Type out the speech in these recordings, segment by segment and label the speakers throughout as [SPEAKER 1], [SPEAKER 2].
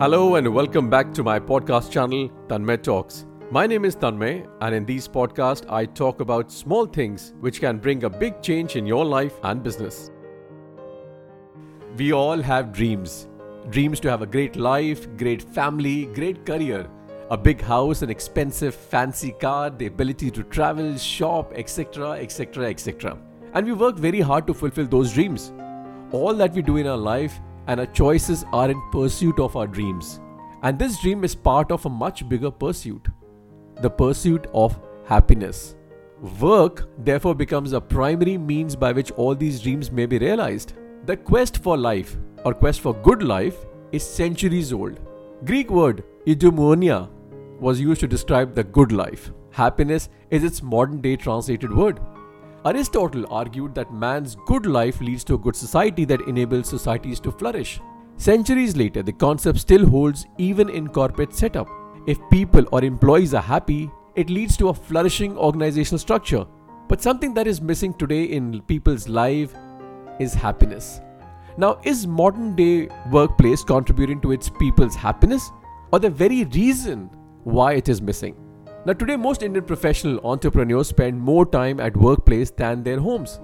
[SPEAKER 1] Hello and welcome back to my podcast channel, Tanmay Talks. My name is Tanmay, and in these podcasts, I talk about small things which can bring a big change in your life and business. We all have dreams dreams to have a great life, great family, great career, a big house, an expensive, fancy car, the ability to travel, shop, etc., etc., etc. And we work very hard to fulfill those dreams. All that we do in our life and our choices are in pursuit of our dreams. And this dream is part of a much bigger pursuit the pursuit of happiness. Work, therefore, becomes a primary means by which all these dreams may be realized. The quest for life, or quest for good life, is centuries old. Greek word eudaimonia was used to describe the good life. Happiness is its modern day translated word. Aristotle argued that man's good life leads to a good society that enables societies to flourish. Centuries later, the concept still holds even in corporate setup. If people or employees are happy, it leads to a flourishing organizational structure. But something that is missing today in people's life is happiness. Now, is modern day workplace contributing to its people's happiness or the very reason why it is missing? Now, today most Indian professional entrepreneurs spend more time at workplace than their homes.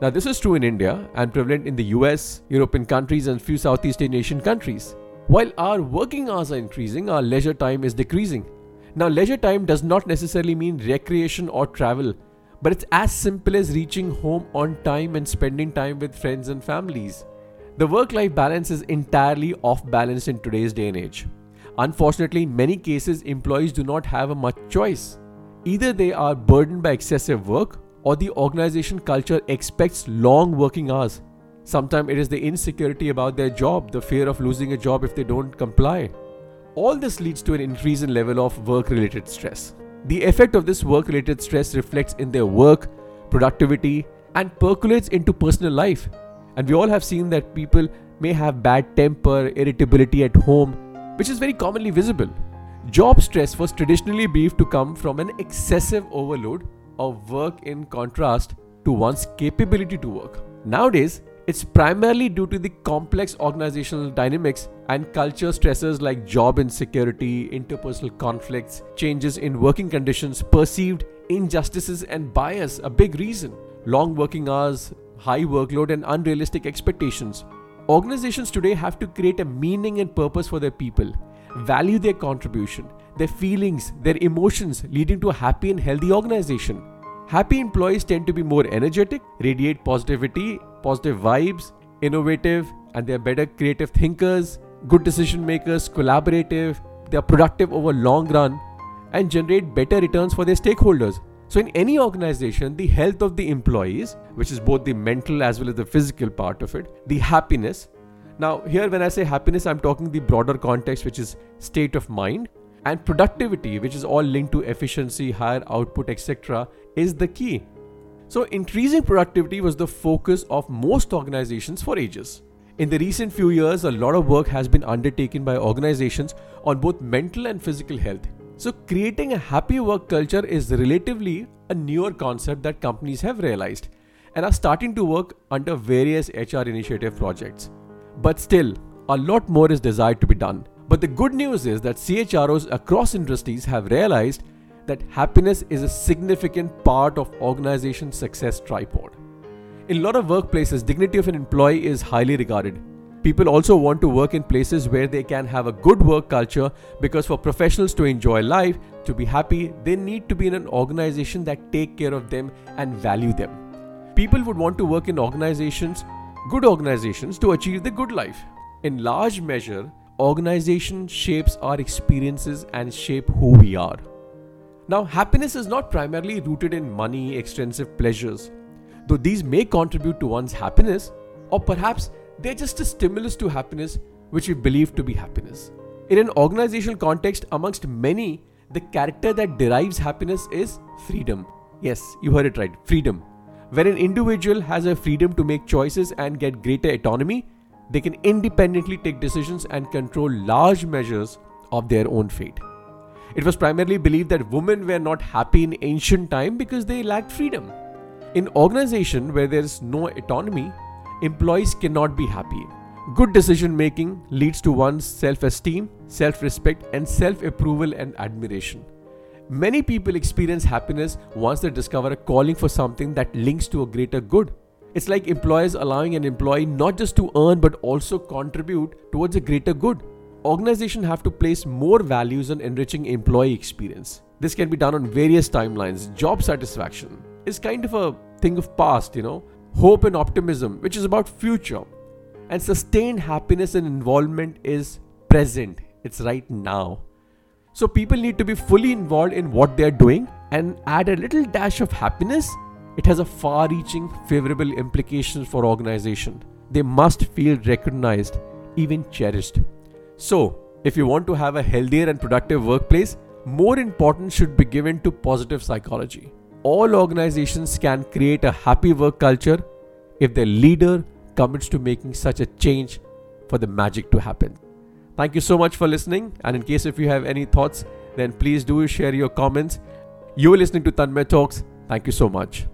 [SPEAKER 1] Now, this is true in India and prevalent in the US, European countries, and few Southeast Asian countries. While our working hours are increasing, our leisure time is decreasing. Now, leisure time does not necessarily mean recreation or travel, but it's as simple as reaching home on time and spending time with friends and families. The work life balance is entirely off balance in today's day and age. Unfortunately, in many cases, employees do not have a much choice. Either they are burdened by excessive work or the organization culture expects long working hours Sometimes it is the insecurity about their job, the fear of losing a job if they don't comply. All this leads to an increase in level of work related stress. The effect of this work related stress reflects in their work, productivity, and percolates into personal life. And we all have seen that people may have bad temper, irritability at home, which is very commonly visible. Job stress was traditionally believed to come from an excessive overload of work in contrast to one's capability to work. Nowadays, it's primarily due to the complex organizational dynamics and culture stressors like job insecurity, interpersonal conflicts, changes in working conditions, perceived injustices, and bias, a big reason. Long working hours, high workload, and unrealistic expectations. Organizations today have to create a meaning and purpose for their people, value their contribution, their feelings, their emotions, leading to a happy and healthy organization. Happy employees tend to be more energetic, radiate positivity, positive vibes, innovative, and they're better creative thinkers, good decision makers, collaborative, they're productive over long run and generate better returns for their stakeholders. So in any organization, the health of the employees, which is both the mental as well as the physical part of it, the happiness. Now, here when I say happiness, I'm talking the broader context, which is state of mind and productivity, which is all linked to efficiency, higher output, etc., is the key. So, increasing productivity was the focus of most organizations for ages. In the recent few years, a lot of work has been undertaken by organizations on both mental and physical health. So, creating a happy work culture is relatively a newer concept that companies have realized and are starting to work under various HR initiative projects. But still, a lot more is desired to be done. But the good news is that CHROs across industries have realized that happiness is a significant part of organization success tripod. In a lot of workplaces, dignity of an employee is highly regarded. People also want to work in places where they can have a good work culture because for professionals to enjoy life, to be happy, they need to be in an organization that take care of them and value them. People would want to work in organizations, good organizations to achieve the good life. In large measure, organization shapes our experiences and shape who we are. Now, happiness is not primarily rooted in money, extensive pleasures, though these may contribute to one's happiness, or perhaps they're just a stimulus to happiness which we believe to be happiness. In an organizational context, amongst many, the character that derives happiness is freedom. Yes, you heard it right freedom. When an individual has a freedom to make choices and get greater autonomy, they can independently take decisions and control large measures of their own fate. It was primarily believed that women were not happy in ancient time because they lacked freedom. In organization where there is no autonomy, employees cannot be happy. Good decision making leads to one's self esteem, self respect, and self approval and admiration. Many people experience happiness once they discover a calling for something that links to a greater good. It's like employers allowing an employee not just to earn but also contribute towards a greater good. Organizations have to place more values on enriching employee experience. This can be done on various timelines. Job satisfaction is kind of a thing of past, you know. Hope and optimism, which is about future. And sustained happiness and involvement is present. It's right now. So people need to be fully involved in what they're doing and add a little dash of happiness. It has a far-reaching favorable implications for organization. They must feel recognized, even cherished. So, if you want to have a healthier and productive workplace, more importance should be given to positive psychology. All organizations can create a happy work culture if their leader commits to making such a change for the magic to happen. Thank you so much for listening. And in case if you have any thoughts, then please do share your comments. You are listening to Tanmay Talks. Thank you so much.